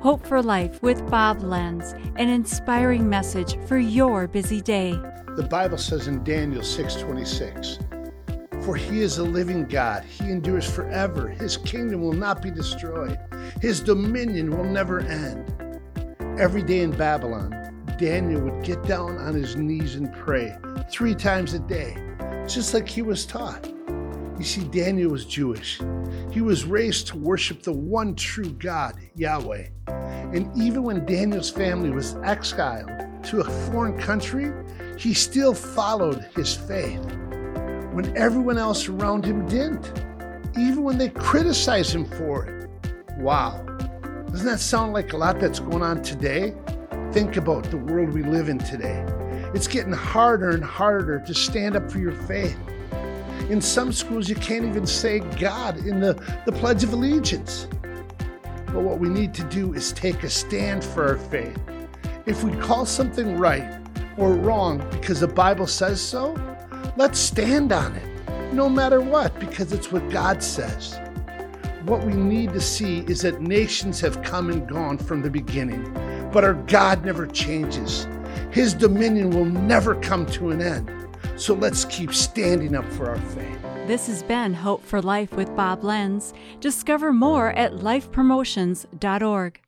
Hope for Life with Bob Lenz, an inspiring message for your busy day. The Bible says in Daniel 6:26, "For he is a living God; he endures forever. His kingdom will not be destroyed. His dominion will never end." Every day in Babylon, Daniel would get down on his knees and pray 3 times a day, just like he was taught. You see, Daniel was Jewish. He was raised to worship the one true God, Yahweh. And even when Daniel's family was exiled to a foreign country, he still followed his faith. When everyone else around him didn't, even when they criticized him for it. Wow. Doesn't that sound like a lot that's going on today? Think about the world we live in today. It's getting harder and harder to stand up for your faith. In some schools, you can't even say God in the, the Pledge of Allegiance. But what we need to do is take a stand for our faith. If we call something right or wrong because the Bible says so, let's stand on it, no matter what, because it's what God says. What we need to see is that nations have come and gone from the beginning, but our God never changes. His dominion will never come to an end. So let's keep standing up for our faith. This has been Hope for Life with Bob Lenz. Discover more at lifepromotions.org.